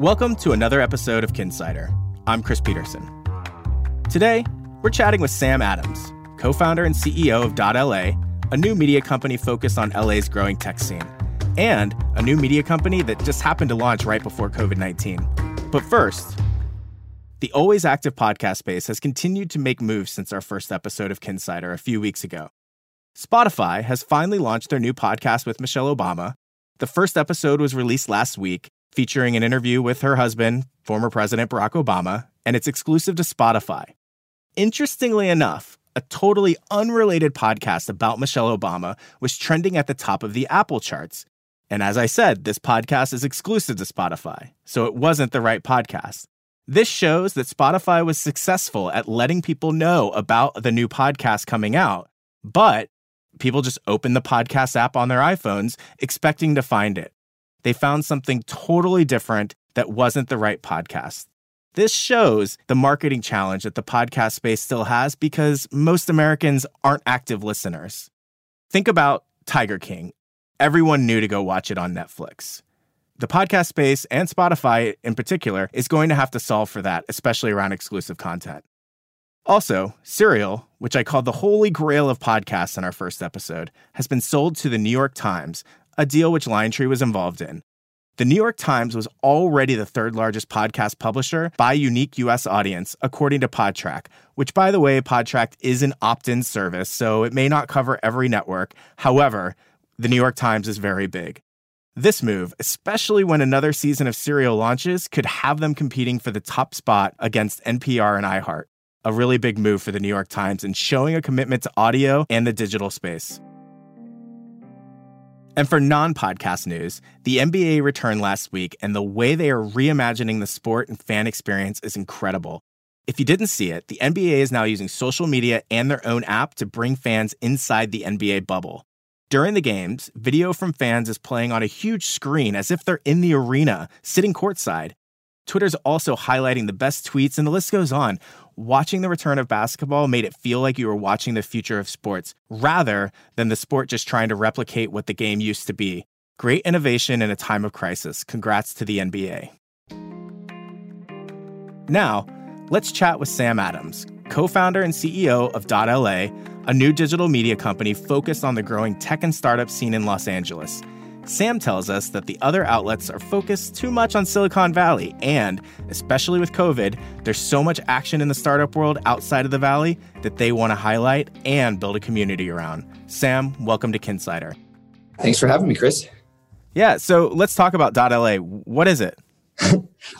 Welcome to another episode of Kinsider. I'm Chris Peterson. Today, we're chatting with Sam Adams, co founder and CEO of .LA, a new media company focused on LA's growing tech scene, and a new media company that just happened to launch right before COVID 19. But first, the always active podcast space has continued to make moves since our first episode of Kinsider a few weeks ago. Spotify has finally launched their new podcast with Michelle Obama. The first episode was released last week, featuring an interview with her husband, former President Barack Obama, and it's exclusive to Spotify. Interestingly enough, a totally unrelated podcast about Michelle Obama was trending at the top of the Apple charts. And as I said, this podcast is exclusive to Spotify, so it wasn't the right podcast. This shows that Spotify was successful at letting people know about the new podcast coming out, but people just opened the podcast app on their iPhones expecting to find it they found something totally different that wasn't the right podcast. This shows the marketing challenge that the podcast space still has because most Americans aren't active listeners. Think about Tiger King. Everyone knew to go watch it on Netflix. The podcast space and Spotify in particular is going to have to solve for that, especially around exclusive content. Also, Serial, which I called the holy grail of podcasts in our first episode, has been sold to the New York Times, a deal which LionTree was involved in. The New York Times was already the third largest podcast publisher by unique US audience, according to Podtrac, which, by the way, Podtrac is an opt in service, so it may not cover every network. However, the New York Times is very big. This move, especially when another season of Serial launches, could have them competing for the top spot against NPR and iHeart. A really big move for the New York Times and showing a commitment to audio and the digital space. And for non podcast news, the NBA returned last week, and the way they are reimagining the sport and fan experience is incredible. If you didn't see it, the NBA is now using social media and their own app to bring fans inside the NBA bubble. During the games, video from fans is playing on a huge screen as if they're in the arena, sitting courtside. Twitter's also highlighting the best tweets, and the list goes on. Watching the return of basketball made it feel like you were watching the future of sports rather than the sport just trying to replicate what the game used to be. Great innovation in a time of crisis. Congrats to the NBA. Now, let's chat with Sam Adams, co founder and CEO of .LA, a new digital media company focused on the growing tech and startup scene in Los Angeles. Sam tells us that the other outlets are focused too much on Silicon Valley, and especially with COVID, there's so much action in the startup world outside of the Valley that they want to highlight and build a community around. Sam, welcome to Kinsider. Thanks for having me, Chris. Yeah, so let's talk about .la. What is it?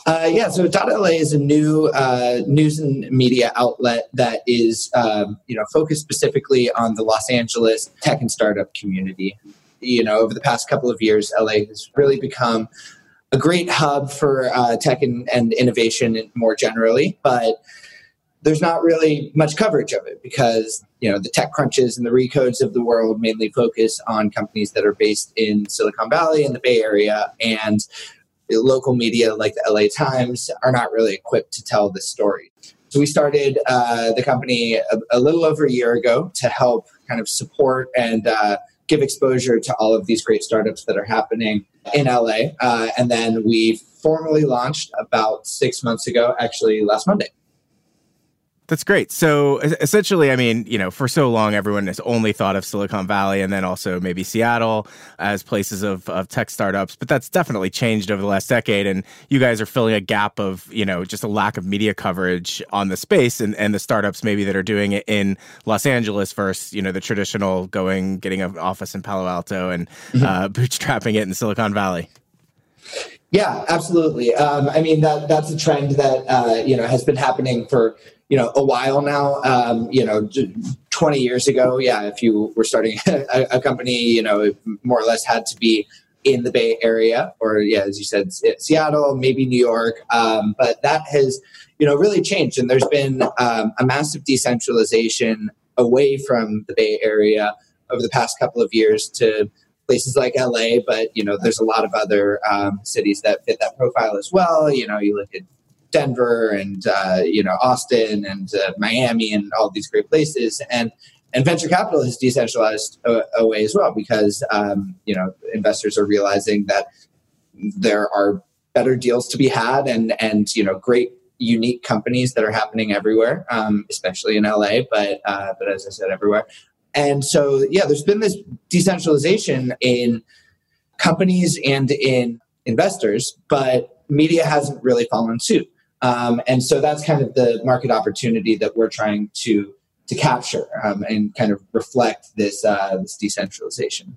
uh, yeah, so .la is a new uh, news and media outlet that is, um, you know, focused specifically on the Los Angeles tech and startup community you know, over the past couple of years, LA has really become a great hub for uh, tech and, and innovation more generally, but there's not really much coverage of it because you know the TechCrunches and the Recodes of the world mainly focus on companies that are based in Silicon Valley and the Bay Area, and local media like the LA Times are not really equipped to tell this story. So we started uh, the company a, a, little over a year ago to help kind of support and uh, give exposure to all of these great startups that are happening in LA. Uh, and then we formally launched about six months ago, actually last Monday. That's great. So essentially, I mean, you know, for so long, everyone has only thought of Silicon Valley and then also maybe Seattle as places of, of tech startups. But that's definitely changed over the last decade. And you guys are filling a gap of, you know, just a lack of media coverage on the space and, and the startups maybe that are doing it in Los Angeles versus, you know, the traditional going, getting an office in Palo Alto and mm-hmm. uh, bootstrapping it in Silicon Valley. Yeah, absolutely. Um, I mean that that's a trend that uh, you know has been happening for you know a while now um, you know 20 years ago yeah if you were starting a, a, company you know more or less had to be in the bay area or yeah as you said seattle maybe new york um, but that has you know really changed and there's been um, a massive decentralization away from the bay area over the past couple of years to places like la but you know there's a lot of other um, cities that fit that profile as well you know you look at Denver and uh, you know Austin and uh, Miami and all these great places and and venture capital has decentralized away as well because um, you know investors are realizing that there are better deals to be had and and you know great unique companies that are happening everywhere, um, especially in LA, but uh, but as I said, everywhere. And so yeah, there's been this decentralization in companies and in investors, but media hasn't really followed suit. Um, and so that's kind of the market opportunity that we're trying to to capture um, and kind of reflect this uh, this decentralization.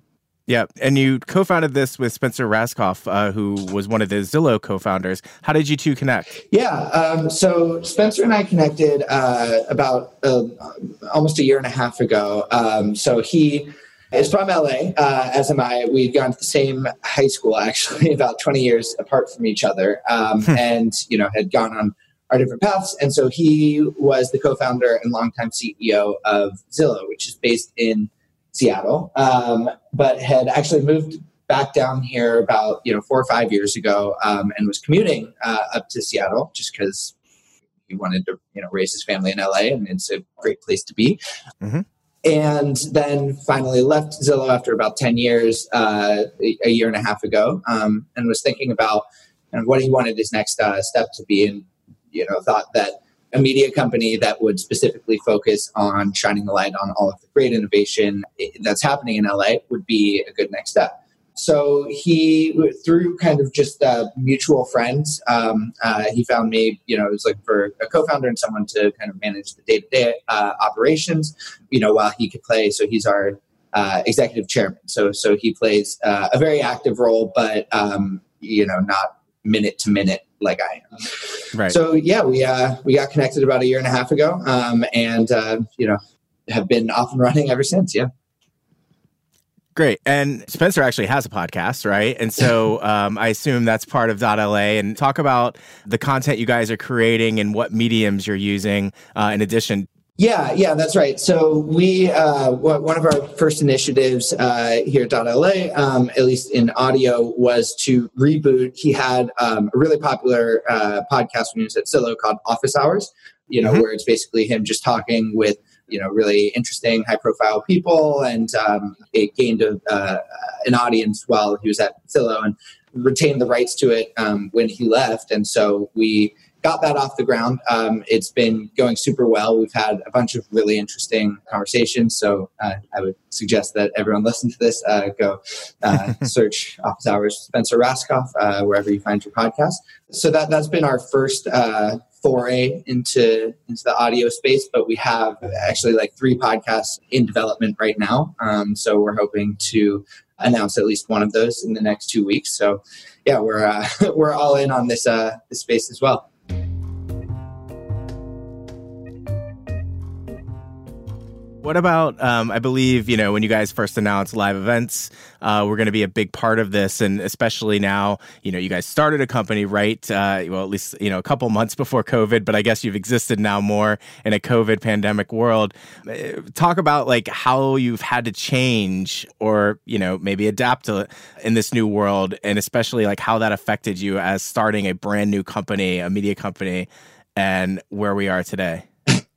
Yeah, and you co-founded this with Spencer Rascoff, uh, who was one of the Zillow co-founders. How did you two connect? Yeah, um, so Spencer and I connected uh, about uh, almost a year and a half ago. Um, so he is from LA, uh, as am I. We'd gone to the same high school, actually, about 20 years apart from each other, um, hmm. and you know had gone on our different paths. And so he was the co-founder and longtime CEO of Zillow, which is based in Seattle, um, but had actually moved back down here about you know four or five years ago, um, and was commuting uh, up to Seattle just because he wanted to you know raise his family in LA, and it's a great place to be. Mm-hmm. And then finally left Zillow after about ten years, uh, a, a, year and a half ago, um, and was thinking about and what he wanted his next uh, step to be, and you know thought that a media company that would specifically focus on shining the light on all of the great innovation that's happening in LA would be a good next step. So he, through kind of just uh, mutual friends, um, uh, he found me. You know, it was like for a co-founder and someone to kind of manage the day-to-day uh, operations. You know, while he could play. So he's our uh, executive chairman. So so he plays uh, a very active role, but um, you know, not minute to minute like I am. Right. So yeah, we uh, we got connected about a year and a half ago, um, and uh, you know have been off and running ever since. Yeah. Great. And Spencer actually has a podcast, right? And so um, I assume that's part of dot .la. And talk about the content you guys are creating and what mediums you're using uh, in addition yeah, yeah, that's right. So we uh, one of our first initiatives uh, here at LA, um, at least in audio, was to reboot. He had um, a really popular uh, podcast when he was at Zillow called Office Hours. You know, mm-hmm. where it's basically him just talking with you know really interesting, high profile people, and um, it gained a, uh, an audience while he was at Zillow and retained the rights to it um, when he left. And so we got that off the ground. Um, it's been going super well. We've had a bunch of really interesting conversations. So uh, I would suggest that everyone listen to this. Uh, go uh, search Office Hours Spencer Rascoff uh, wherever you find your podcast. So that that's been our first uh, foray into into the audio space. But we have actually like three podcasts in development right now. Um, so we're hoping to announce at least one of those in the next two weeks. So yeah, we're uh, we're all in on this this space as well. What about, um, I believe, you know, when you guys first announced live events, uh, we're going to be a big part of this. And especially now, you know, you guys started a company, right? Uh, well, at least, you know, a couple months before COVID, but I guess you've existed now more in a COVID pandemic world. Uh, talk about like how you've had to change or, you know, maybe adapt to in this new world. And especially like how that affected you as starting a brand new company, a media company, and where we are today.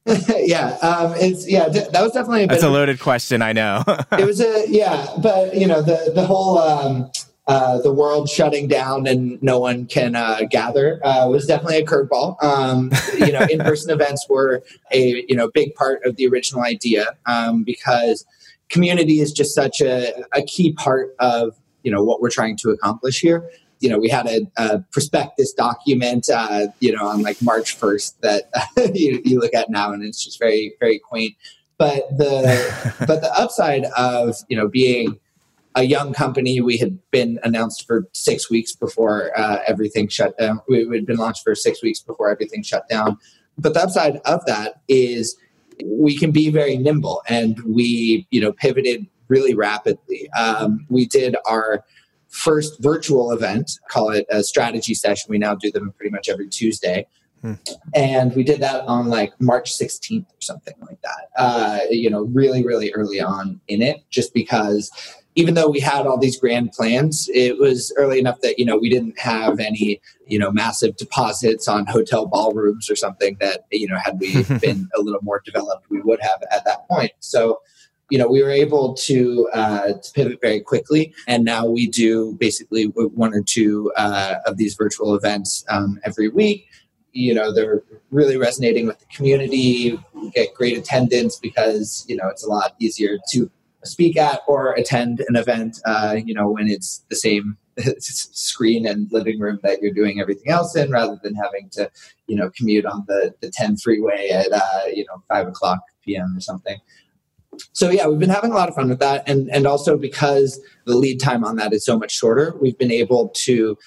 yeah, um, it's yeah. that was definitely a that's a loaded question. I know. it was a yeah, but you know the the whole um, uh, the world shutting down and no one can uh, gather uh, was definitely a curveball. Um, you know, in person events were a you know big part of the original idea um, because community is just such a, a key part of you know what we're trying to accomplish here you know, we had a, a prospectus document, uh, you know, on like March 1st that you, you look at now and it's just very, very quaint. But the, but the upside of, you know, being a young company, we had been announced for six weeks before uh, everything shut down. We had been launched for six weeks before everything shut down. But the upside of that is we can be very nimble and we, you know, pivoted really rapidly. Um, we did our first virtual event, call it a strategy session. We now do them pretty much every Tuesday. Hmm. And we did that on like March 16th or something like that. Uh, you know, really, really early on in it, just because even though we had all these grand plans, it was early enough that, you know, we didn't have any, you know, massive deposits on hotel ballrooms or something that, you know, had we been a little more developed, we would have at that point. So you know, we were able to, uh, to pivot very quickly, and now we do basically one or two uh, of these virtual events um, every week. You know, they're really resonating with the community. We get great attendance because you know it's a lot easier to speak at or attend an event. Uh, you know, when it's the same screen and living room that you're doing everything else in, rather than having to, you know, commute on the the 10 freeway at uh, you know five o'clock p.m. or something so yeah, we've been having a lot of fun with that, and and also because the lead time on that is so much shorter, we've been able to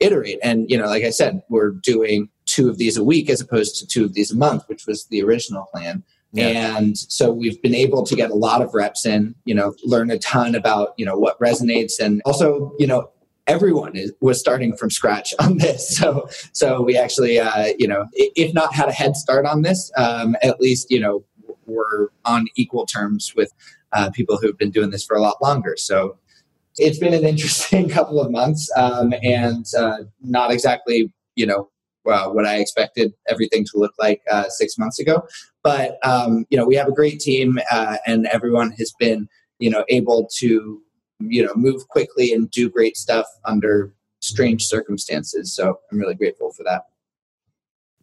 iterate. And you know, like I said, we're doing two of these a week as opposed to two of these a month, which was the original plan. Yeah. And so we've been able to get a lot of reps in, you know, learn a ton about, you know, what resonates and also, you know, everyone is, was starting from scratch on this. So, so we actually, uh, you know, if not had a head start on this, um, at least, you know, we're on equal terms with uh, people who've been doing this for a lot longer. So it's been an interesting couple of months um, and uh, not exactly, you know, uh, what I expected everything to look like uh, six months ago. But, um, you know, we have a great team uh, and everyone has been, you know, able to, you know, move quickly and do great stuff under strange circumstances. So I'm really grateful for that.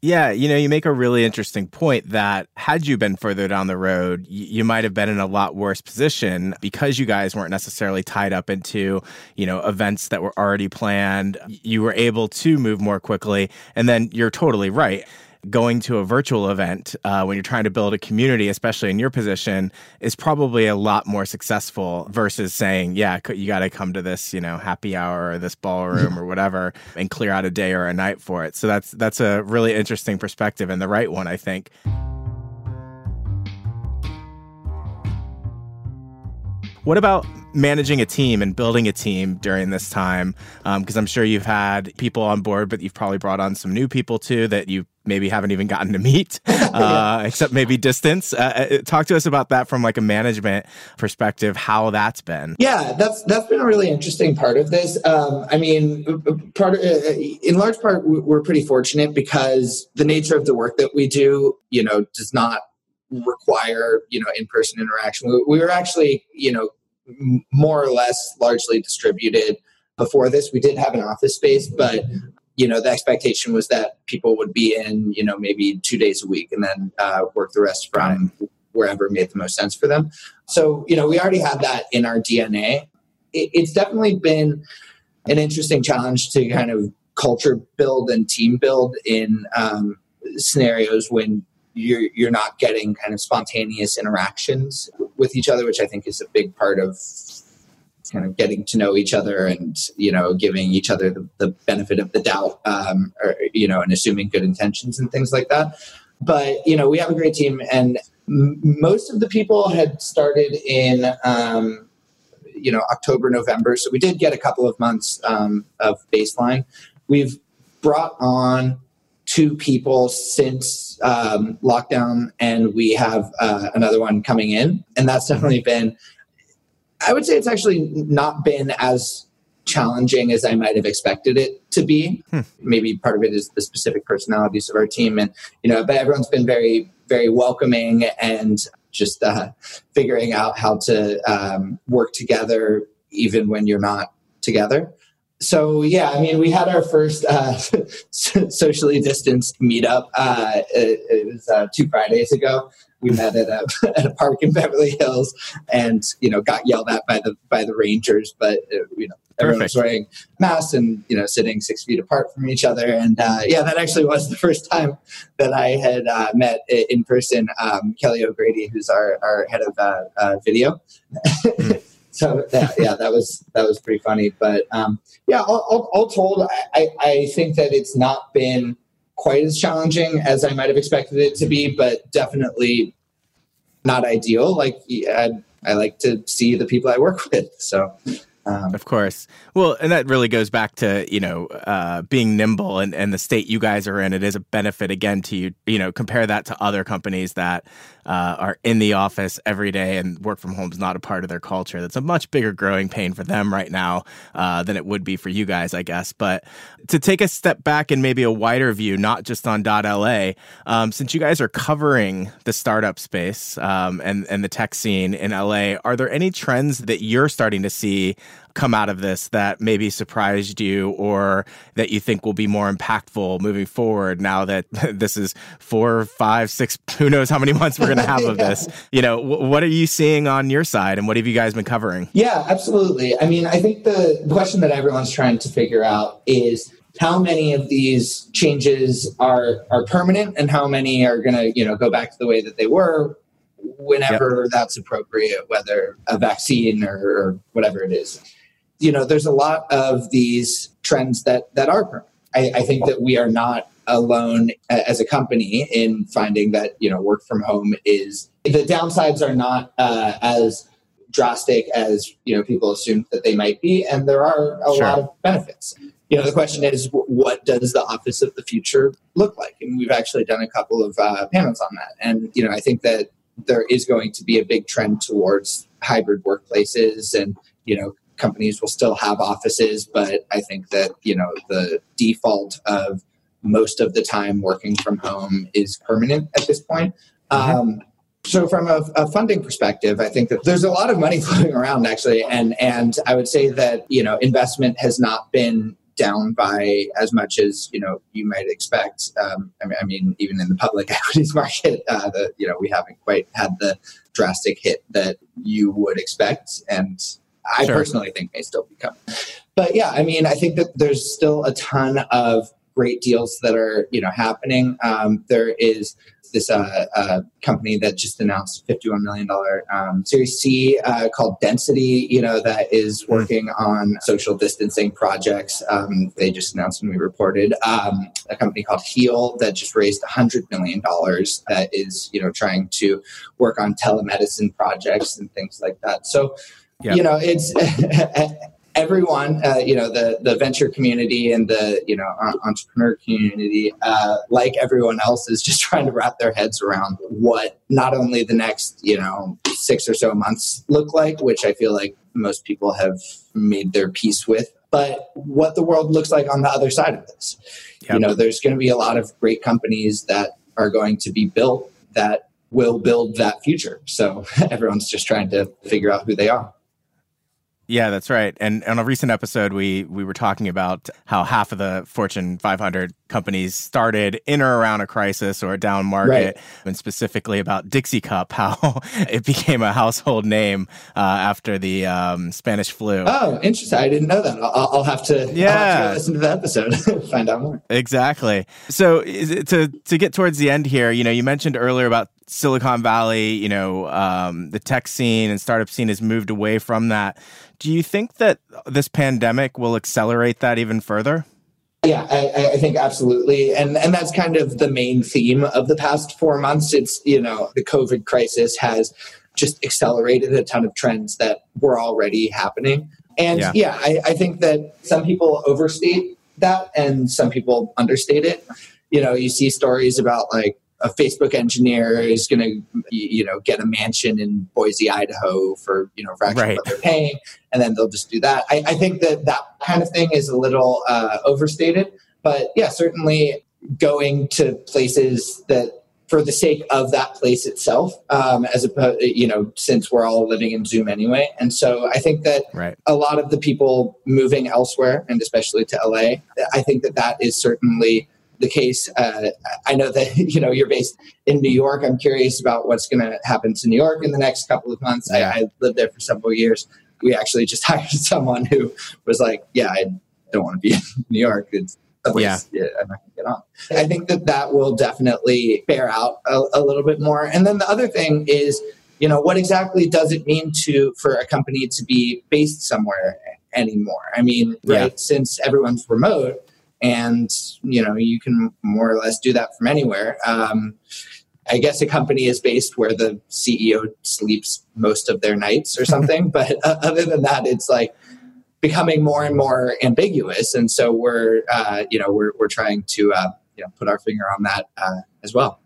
Yeah, you know, you make a really interesting point that had you been further down the road, you might have been in a lot worse position because you guys weren't necessarily tied up into, you know, events that were already planned. You were able to move more quickly. And then you're totally right going to a virtual event uh, when you're trying to build a community, especially in your position, is probably a lot more successful versus saying, "Yeah, you got to come to this, you know, happy hour or this ballroom or whatever, and clear out a day or a night for it." So that's that's a really interesting perspective and the right one, I think. What about managing a team and building a team during this time? Because um, I'm sure you've had people on board, but you've probably brought on some new people too that you maybe haven't even gotten to meet, uh, except maybe distance. Uh, uh, talk to us about that from like a management perspective, how that's been. Yeah, that's that's been a really interesting part of this. Um, I mean, part of, uh, uh, in large part, we're pretty fortunate because the nature of the work that we do, you know, does not require you know in-person interaction we, we were actually you know more or less largely distributed before this we did have an office space but you know the expectation was that people would be in you know maybe two days a week and then uh, work the rest from wherever made the most sense for them. So you know we already had that in our dna it, it's definitely been an interesting challenge to kind of culture build and team build in um, scenarios when you're you're not getting kind of spontaneous interactions with each other, which I think is a big part of kind of getting to know each other and you know giving each other the, the benefit of the doubt, um, or you know, and assuming good intentions and things like that. But you know, we have a great team, and m- most of the people had started in. Um, you know October, November. So we did get a couple of months um, of baseline. We've brought on two people since um, lockdown, and we have uh, another one coming in. And that's definitely been, I would say it's actually not been as challenging as I might have expected it to be. Hmm. Maybe part of it is the specific personalities of our team. And, you know, but everyone's been very, very welcoming and just uh, figuring out how to um, work together even when you're not together so yeah, I mean, we had our first uh, socially distanced meetup. Uh, it, it, was uh, two Fridays ago. We met at a, at a park in Beverly Hills, and you know, got yelled at by the by the rangers. But uh, you know, everyone was wearing masks and you know, sitting six feet apart from each other. And uh, yeah, that actually was the first time that I had uh, met in person um, Kelly O'Grady, who's our our head of video. Mm so yeah, yeah, that was that was pretty funny. But um, yeah, all, all, all told, I, I think that it's not been quite as challenging as I might have expected it to be, but definitely not ideal. Like I, I like to see the people I work with, so Um, of course. Well, and that really goes back to, you know, uh, being nimble and, and the state you guys are in. It is a benefit, again, to you, you know, compare that to other companies that uh, are in the office every day and work from home is not a part of their culture. That's a much bigger growing pain for them right now uh, than it would be for you guys, I guess. But to take a step back and maybe a wider view, not just on .la, um, since you guys are covering the startup space um, and, and the tech scene in LA, are there any trends that you're starting to see come out of this that maybe surprised you or that you think will be more impactful moving forward now that this is four, five, six, who knows how many months we're going to have of yeah. this? You know, w- what are you seeing on your side and what have you guys been covering? Yeah, absolutely. I mean, I think the question that everyone's trying to figure out is how many of these changes are are permanent and how many are going to you know go back to the way that they were whenever yep. that's appropriate whether a vaccine or, or, whatever it is you know, there's a lot of these trends that that are permanent. I, I think that we are not alone as a company in finding that you know work from home is the downsides are not uh, as drastic as you know people assume that they might be, and there are a sure. lot of benefits. You know, the question is, what does the office of the future look like? And we've actually done a couple of uh, panels on that, and you know, I think that there is going to be a big trend towards hybrid workplaces and you know companies will still have offices, but I think that, you know, the default of most of the time working from home is permanent at this point. Mm-hmm. Um, so from a, a, funding perspective, I think that there's a lot of money floating around actually, and and I would say that you know investment has not been down by as much as you know you might expect. Um, I, mean, I, mean, even in the public equities market, uh, the, you know we haven't quite had the drastic hit that you would expect, and I sure. personally think may still be coming. But yeah, I mean, I think that there's still a ton of great deals that are you know happening. Um, there is this uh, uh, company that just announced $51 million um, Series C uh, called Density, you know, that is hmm. working on social distancing projects. Um, they just announced when we reported um, a company called Heal that just raised $100 million that is, you know, trying to work on telemedicine projects and things like that. So Yep. You know, it's everyone, uh, you know, the the venture community and the you know entrepreneur community, uh, like everyone else, is just trying to wrap their heads around what not only the next you know six or so months look like, which I feel like most people have made their peace with, but what the world looks like on the other side of this. Yep. You know, there's going to be a lot of great companies that are going to be built that will build that future. So everyone's just trying to figure out who they are. Yeah, that's right. And on a recent episode, we we were talking about how half of the Fortune 500 companies started in or around a crisis or a down market, right. and specifically about Dixie Cup, how it became a household name uh, after the um, Spanish flu. Oh, interesting! I didn't know that. I'll, I'll have to yeah have to listen to the episode find out more. Exactly. So to to get towards the end here, you know, you mentioned earlier about Silicon Valley, you know, um, the tech scene and startup scene has moved away from that. Do you think that this pandemic will accelerate that even further? Yeah, I, I, think absolutely, and and that's kind of the main theme of the past four months. It's you know the COVID crisis has just accelerated a ton of trends that were already happening, and yeah, yeah I, I think that some people overstate that and some people understate it. You know, you see stories about like a Facebook engineer is going to, you know, get a mansion in Boise, Idaho for, you know, fraction right. what they're paying, and then they'll just do that. I, I think that that kind of thing is a little uh, overstated, but yeah, certainly going to places that for the sake of that place itself, um, as opposed, you know, since we're all living in Zoom anyway. And so I think that right. a lot of the people moving elsewhere, and especially to LA, I think that that is certainly the case. Uh, I know that you know you're based in New York. I'm curious about what's going to happen to New York in the next couple of months. I, I, lived there for several years. We actually just hired someone who was like, "Yeah, I don't want to be in New York. It's yeah. yeah, I'm not to get on." I think that that will definitely bear out a, a little bit more. And then the other thing is, you know, what exactly does it mean to for a company to be based somewhere anymore? I mean, right? Yeah. Since everyone's remote and you know you can more or less do that from anywhere. Um, I guess a company is based where the CEO sleeps most of their nights or something. but uh, other than that, it's like becoming more and more ambiguous, and so we're uh, you know we're we're trying to uh, you know put our finger on that uh, as well.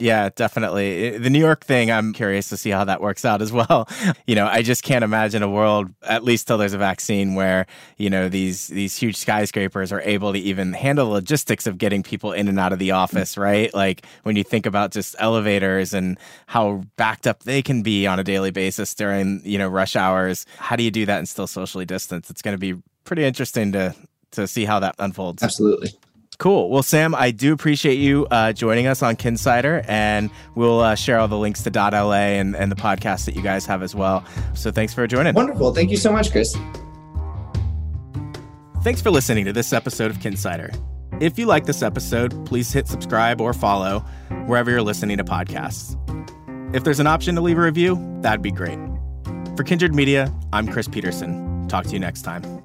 Yeah, definitely. The New York thing, I'm curious to see how that works out as well. You know, I just can't imagine a world, at least till there's a vaccine, where you know these these huge skyscrapers are able to even handle the logistics of getting people in and out of the office, mm. right? Like when you think about just elevators and how backed up they can be on a daily basis during you know rush hours. How do you do that and still socially distance? It's going to be pretty interesting to to see how that unfolds. Absolutely. Cool. Well, Sam, I do appreciate you uh, joining us on Kinsider, and we'll uh, share all the links to .la and, and the podcast that you guys have as well. So thanks for joining. Wonderful. Thank you so much, Chris. Thanks for listening to this episode of Kinsider. If you like this episode, please hit subscribe or follow wherever you're listening to podcasts. If there's an option to leave a review, that'd be great. For Kindred Media, I'm Chris Peterson. Talk to you next time.